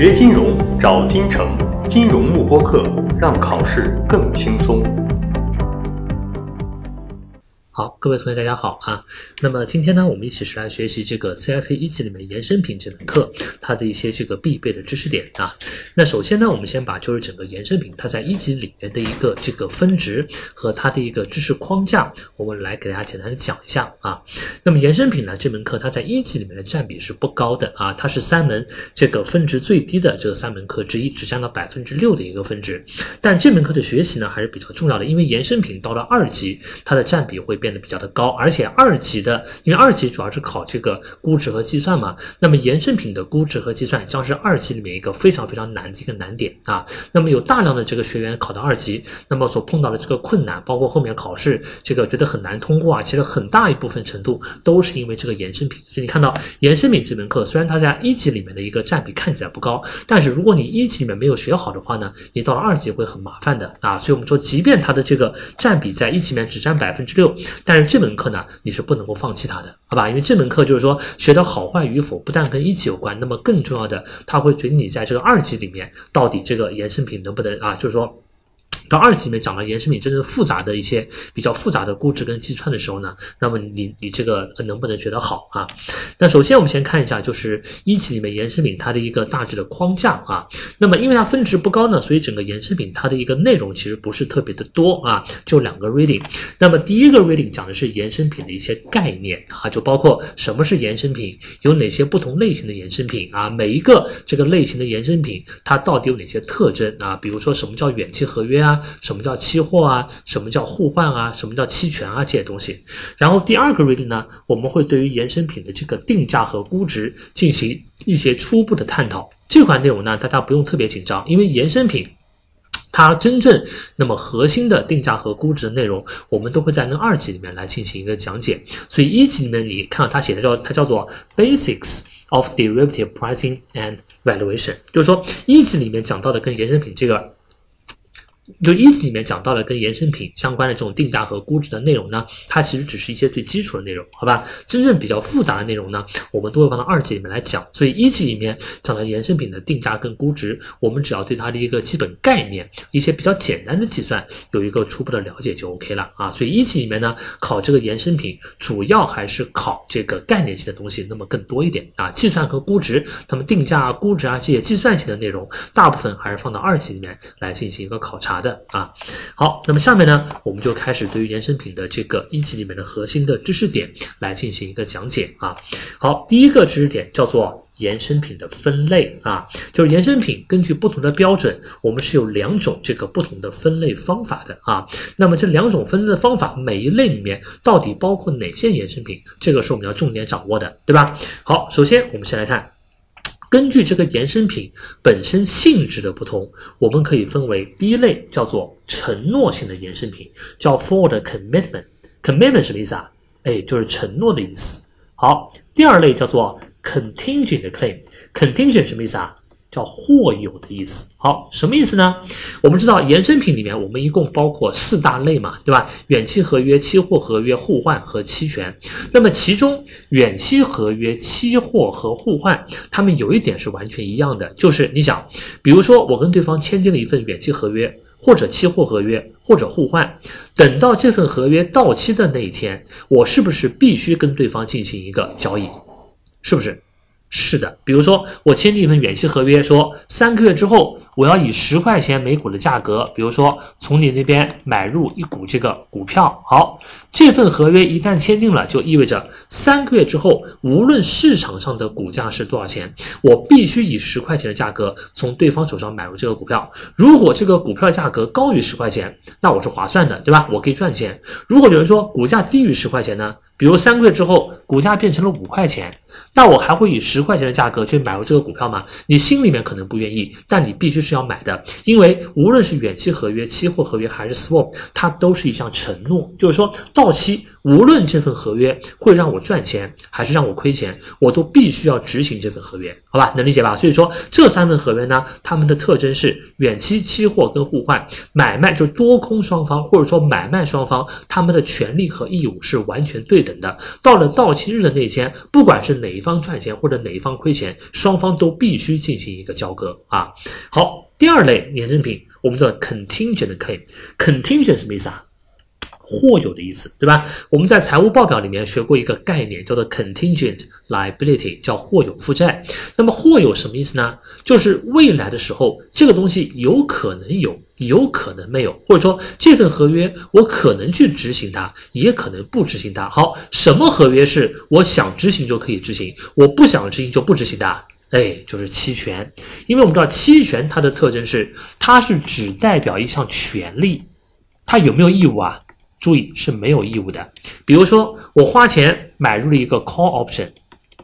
学金融找金城，金融慕播课，让考试更轻松。好，各位同学，大家好啊。那么今天呢，我们一起是来学习这个 CFA 一级里面衍生品这门课，它的一些这个必备的知识点啊。那首先呢，我们先把就是整个衍生品它在一级里面的一个这个分值和它的一个知识框架，我们来给大家简单的讲一下啊。那么衍生品呢这门课它在一级里面的占比是不高的啊，它是三门这个分值最低的这三门课之一，只占到百分之六的一个分值。但这门课的学习呢还是比较重要的，因为衍生品到了二级，它的占比会变。变得比较的高，而且二级的，因为二级主要是考这个估值和计算嘛，那么衍生品的估值和计算将是二级里面一个非常非常难的一个难点啊。那么有大量的这个学员考到二级，那么所碰到的这个困难，包括后面考试这个觉得很难通过啊，其实很大一部分程度都是因为这个衍生品。所以你看到衍生品这门课，虽然它在一级里面的一个占比看起来不高，但是如果你一级里面没有学好的话呢，你到了二级会很麻烦的啊。所以我们说，即便它的这个占比在一级里面只占百分之六。但是这门课呢，你是不能够放弃它的，好吧？因为这门课就是说学的好坏与否，不但跟一级有关，那么更重要的，它会决定你在这个二级里面到底这个衍生品能不能啊，就是说。到二级里面讲了衍生品真正复杂的一些比较复杂的估值跟计算的时候呢，那么你你这个能不能觉得好啊？那首先我们先看一下，就是一级里面衍生品它的一个大致的框架啊。那么因为它分值不高呢，所以整个衍生品它的一个内容其实不是特别的多啊，就两个 reading。那么第一个 reading 讲的是衍生品的一些概念啊，就包括什么是衍生品，有哪些不同类型的衍生品啊，每一个这个类型的衍生品它到底有哪些特征啊？比如说什么叫远期合约啊？什么叫期货啊？什么叫互换啊？什么叫期权啊？这些东西。然后第二个 reading 呢，我们会对于衍生品的这个定价和估值进行一些初步的探讨。这块内容呢，大家不用特别紧张，因为衍生品它真正那么核心的定价和估值的内容，我们都会在那二级里面来进行一个讲解。所以一级里面你看到它写的叫它叫做 Basics of Derivative Pricing and Valuation，就是说一级里面讲到的跟衍生品这个。就一级里面讲到了跟衍生品相关的这种定价和估值的内容呢，它其实只是一些最基础的内容，好吧？真正比较复杂的内容呢，我们都会放到二级里面来讲。所以一级里面讲到衍生品的定价跟估值，我们只要对它的一个基本概念、一些比较简单的计算有一个初步的了解就 OK 了啊。所以一级里面呢，考这个衍生品主要还是考这个概念性的东西，那么更多一点啊。计算和估值，那么定价、估值啊这些计算性的内容，大部分还是放到二级里面来进行一个考察的。啊，好，那么下面呢，我们就开始对于衍生品的这个一级里面的核心的知识点来进行一个讲解啊。好，第一个知识点叫做衍生品的分类啊，就是衍生品根据不同的标准，我们是有两种这个不同的分类方法的啊。那么这两种分类的方法，每一类里面到底包括哪些衍生品，这个是我们要重点掌握的，对吧？好，首先我们先来看。根据这个衍生品本身性质的不同，我们可以分为第一类叫做承诺性的衍生品，叫 forward commitment。commitment 什么意思啊？哎，就是承诺的意思。好，第二类叫做 contingent claim。contingent 什么意思啊？叫或有的意思，好，什么意思呢？我们知道衍生品里面，我们一共包括四大类嘛，对吧？远期合约、期货合约、互换和期权。那么其中，远期合约、期货和互换，它们有一点是完全一样的，就是你想，比如说我跟对方签订了一份远期合约，或者期货合约，或者互换，等到这份合约到期的那一天，我是不是必须跟对方进行一个交易？是不是？是的，比如说我签订一份远期合约，说三个月之后我要以十块钱每股的价格，比如说从你那边买入一股这个股票。好，这份合约一旦签订了，就意味着三个月之后，无论市场上的股价是多少钱，我必须以十块钱的价格从对方手上买入这个股票。如果这个股票价格高于十块钱，那我是划算的，对吧？我可以赚钱。如果有人说股价低于十块钱呢？比如三个月之后股价变成了五块钱。那我还会以十块钱的价格去买入这个股票吗？你心里面可能不愿意，但你必须是要买的，因为无论是远期合约、期货合约还是 swap，它都是一项承诺，就是说到期。无论这份合约会让我赚钱还是让我亏钱，我都必须要执行这份合约，好吧？能理解吧？所以说这三份合约呢，它们的特征是远期期货跟互换买卖，就是多空双方或者说买卖双方他们的权利和义务是完全对等的。到了到期日的那一天，不管是哪哪一方赚钱或者哪一方亏钱，双方都必须进行一个交割啊。好，第二类衍生品，我们叫 contingent claim，contingent 什么意思啊？或有的意思，对吧？我们在财务报表里面学过一个概念，叫做 contingent liability，叫或有负债。那么或有什么意思呢？就是未来的时候，这个东西有可能有，有可能没有，或者说这份合约我可能去执行它，也可能不执行它。好，什么合约是我想执行就可以执行，我不想执行就不执行的？哎，就是期权。因为我们知道期权它的特征是，它是只代表一项权利，它有没有义务啊？注意是没有义务的，比如说我花钱买入了一个 call option，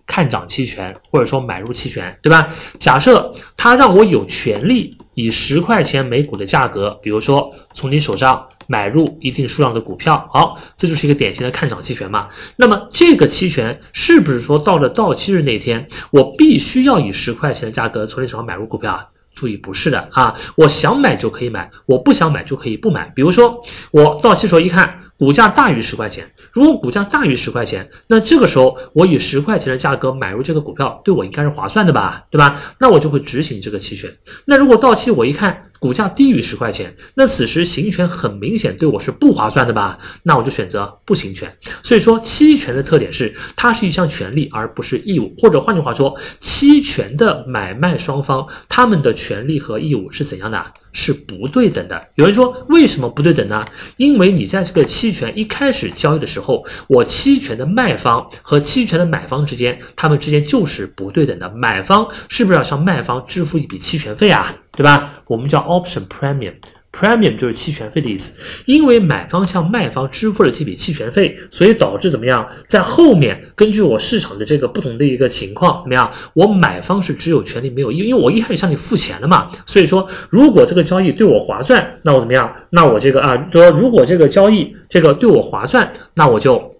看涨期权，或者说买入期权，对吧？假设他让我有权利以十块钱每股的价格，比如说从你手上买入一定数量的股票，好，这就是一个典型的看涨期权嘛。那么这个期权是不是说到了到期日那天，我必须要以十块钱的价格从你手上买入股票啊？注意，不是的啊！我想买就可以买，我不想买就可以不买。比如说，我到期时候一看，股价大于十块钱，如果股价大于十块钱，那这个时候我以十块钱的价格买入这个股票，对我应该是划算的吧？对吧？那我就会执行这个期权。那如果到期我一看，股价低于十块钱，那此时行权很明显对我是不划算的吧？那我就选择不行权。所以说，期权的特点是它是一项权利，而不是义务。或者换句话说，期权的买卖双方他们的权利和义务是怎样的？是不对等的。有人说为什么不对等呢？因为你在这个期权一开始交易的时候，我期权的卖方和期权的买方之间，他们之间就是不对等的。买方是不是要向卖方支付一笔期权费啊？对吧？我们叫 option premium，premium 就是期权费的意思。因为买方向卖方支付了这笔期权费，所以导致怎么样？在后面根据我市场的这个不同的一个情况，怎么样？我买方是只有权利没有义务，因为我一开始向你付钱了嘛。所以说，如果这个交易对我划算，那我怎么样？那我这个啊，说如果这个交易这个对我划算，那我就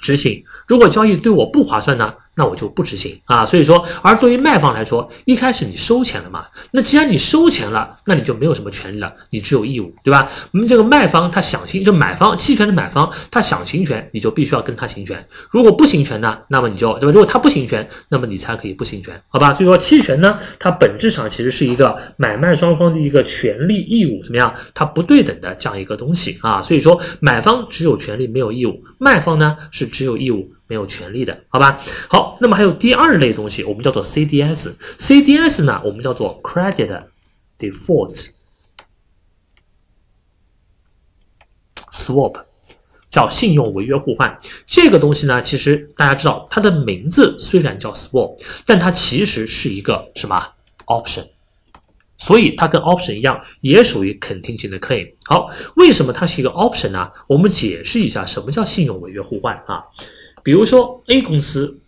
执行；如果交易对我不划算呢？那我就不执行啊，所以说，而对于卖方来说，一开始你收钱了嘛，那既然你收钱了，那你就没有什么权利了，你只有义务，对吧？我们这个卖方他想行，就买方期权的买方他想行权，你就必须要跟他行权，如果不行权呢，那么你就对吧？如果他不行权，那么你才可以不行权，好吧？所以说期权呢，它本质上其实是一个买卖双方的一个权利义务怎么样？它不对等的这样一个东西啊，所以说买方只有权利没有义务，卖方呢是只有义务。没有权利的，好吧？好，那么还有第二类东西，我们叫做 CDS。CDS 呢，我们叫做 Credit Default Swap，叫信用违约互换。这个东西呢，其实大家知道，它的名字虽然叫 Swap，但它其实是一个什么 Option？所以它跟 Option 一样，也属于肯定性的 Claim。好，为什么它是一个 Option 呢？我们解释一下什么叫信用违约互换啊？比如说 A 公司，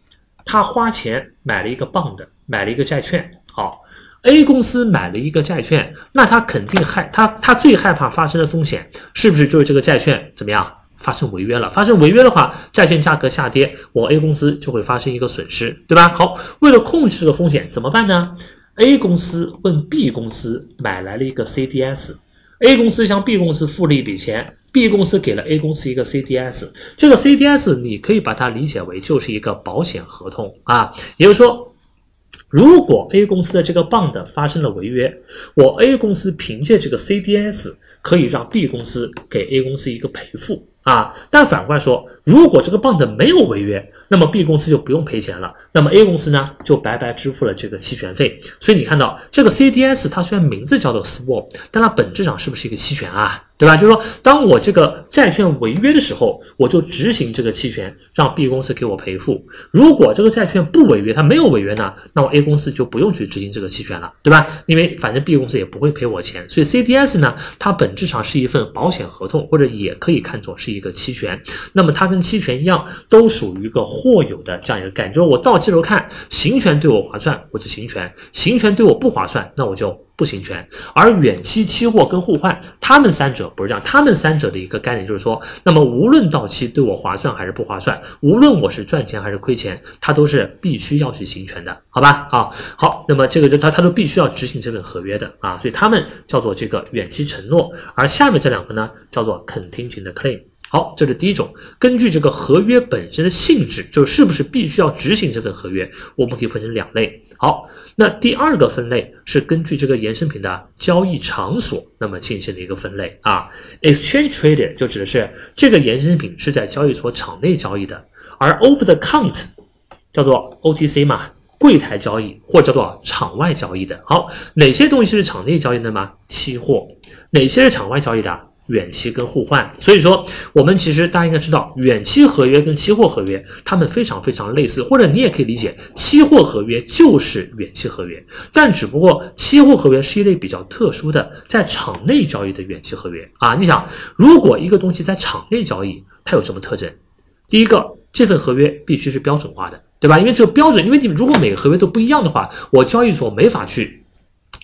他花钱买了一个 bond，买了一个债券。好，A 公司买了一个债券，那他肯定害他，他最害怕发生的风险是不是就是这个债券怎么样发生违约了？发生违约的话，债券价格下跌，我 A 公司就会发生一个损失，对吧？好，为了控制这个风险，怎么办呢？A 公司问 B 公司买来了一个 CDS，A 公司向 B 公司付了一笔钱。B 公司给了 A 公司一个 CDS，这个 CDS 你可以把它理解为就是一个保险合同啊，也就是说，如果 A 公司的这个 bond 发生了违约，我 A 公司凭借这个 CDS 可以让 B 公司给 A 公司一个赔付啊，但反过来说，如果这个 bond 没有违约，那么 B 公司就不用赔钱了，那么 A 公司呢就白白支付了这个期权费。所以你看到这个 CDS 它虽然名字叫做 Swap，但它本质上是不是一个期权啊？对吧？就是说，当我这个债券违约的时候，我就执行这个期权，让 B 公司给我赔付。如果这个债券不违约，它没有违约呢，那我 A 公司就不用去执行这个期权了，对吧？因为反正 B 公司也不会赔我钱。所以 CDS 呢，它本质上是一份保险合同，或者也可以看作是一个期权。那么它跟期权一样，都属于一个或有的这样一个概念。就是我到期时候看，行权对我划算，我就行权；行权对我不划算，那我就。不行权，而远期期货跟互换，他们三者不是这样。他们三者的一个概念就是说，那么无论到期对我划算还是不划算，无论我是赚钱还是亏钱，它都是必须要去行权的，好吧？啊，好，那么这个就他他都必须要执行这份合约的啊，所以他们叫做这个远期承诺，而下面这两个呢叫做 contingent claim。好，这是第一种，根据这个合约本身的性质，就是不是必须要执行这份合约，我们可以分成两类。好，那第二个分类是根据这个衍生品的交易场所，那么进行的一个分类啊。Exchange traded 就指的是这个衍生品是在交易所场内交易的，而 over the count 叫做 OTC 嘛，柜台交易或叫做场外交易的。好，哪些东西是场内交易的吗？期货。哪些是场外交易的？远期跟互换，所以说我们其实大家应该知道，远期合约跟期货合约它们非常非常类似，或者你也可以理解，期货合约就是远期合约，但只不过期货合约是一类比较特殊的在场内交易的远期合约啊。你想，如果一个东西在场内交易，它有什么特征？第一个，这份合约必须是标准化的，对吧？因为这个标准，因为你们如果每个合约都不一样的话，我交易所没法去。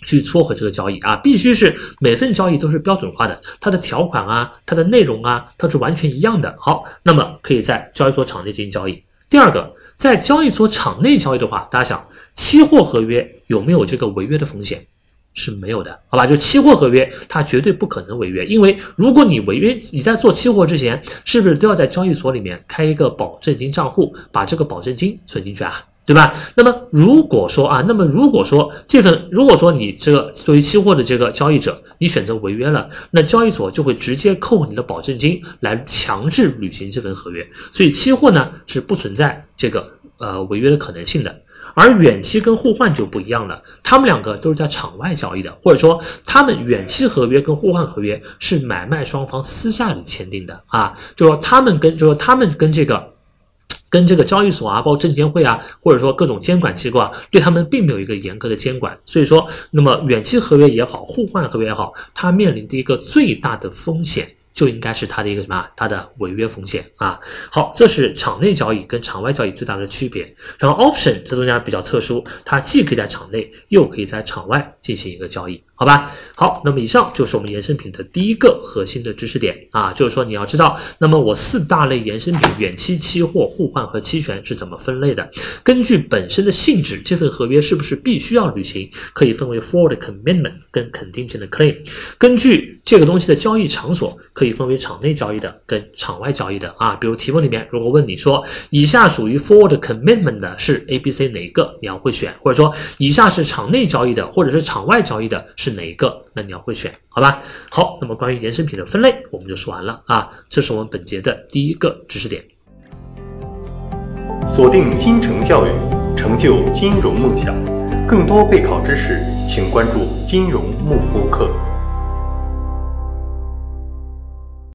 去撮合这个交易啊，必须是每份交易都是标准化的，它的条款啊，它的内容啊，它是完全一样的。好，那么可以在交易所场内进行交易。第二个，在交易所场内交易的话，大家想，期货合约有没有这个违约的风险？是没有的，好吧？就期货合约，它绝对不可能违约，因为如果你违约，你在做期货之前，是不是都要在交易所里面开一个保证金账户，把这个保证金存进去啊？对吧？那么如果说啊，那么如果说这份，如果说你这个作为期货的这个交易者，你选择违约了，那交易所就会直接扣你的保证金来强制履行这份合约。所以期货呢是不存在这个呃违约的可能性的。而远期跟互换就不一样了，他们两个都是在场外交易的，或者说他们远期合约跟互换合约是买卖双方私下里签订的啊，就说他们跟就说他们跟这个。跟这个交易所啊，包括证监会啊，或者说各种监管机构啊，对他们并没有一个严格的监管，所以说，那么远期合约也好，互换合约也好，它面临的一个最大的风险。就应该是它的一个什么？它的违约风险啊。好，这是场内交易跟场外交易最大的区别。然后 option 这东西比较特殊，它既可以在场内，又可以在场外进行一个交易，好吧？好，那么以上就是我们衍生品的第一个核心的知识点啊，就是说你要知道，那么我四大类衍生品：远期、期货、互换和期权是怎么分类的？根据本身的性质，这份合约是不是必须要履行？可以分为 forward commitment 跟 contingent claim。根据这个东西的交易场所，可以。分为场内交易的跟场外交易的啊，比如题目里面如果问你说以下属于 forward commitment 的是 A、B、C 哪一个，你要会选，或者说以下是场内交易的或者是场外交易的是哪一个，那你要会选，好吧？好，那么关于衍生品的分类我们就说完了啊，这是我们本节的第一个知识点。锁定金城教育，成就金融梦想，更多备考知识，请关注金融慕播课。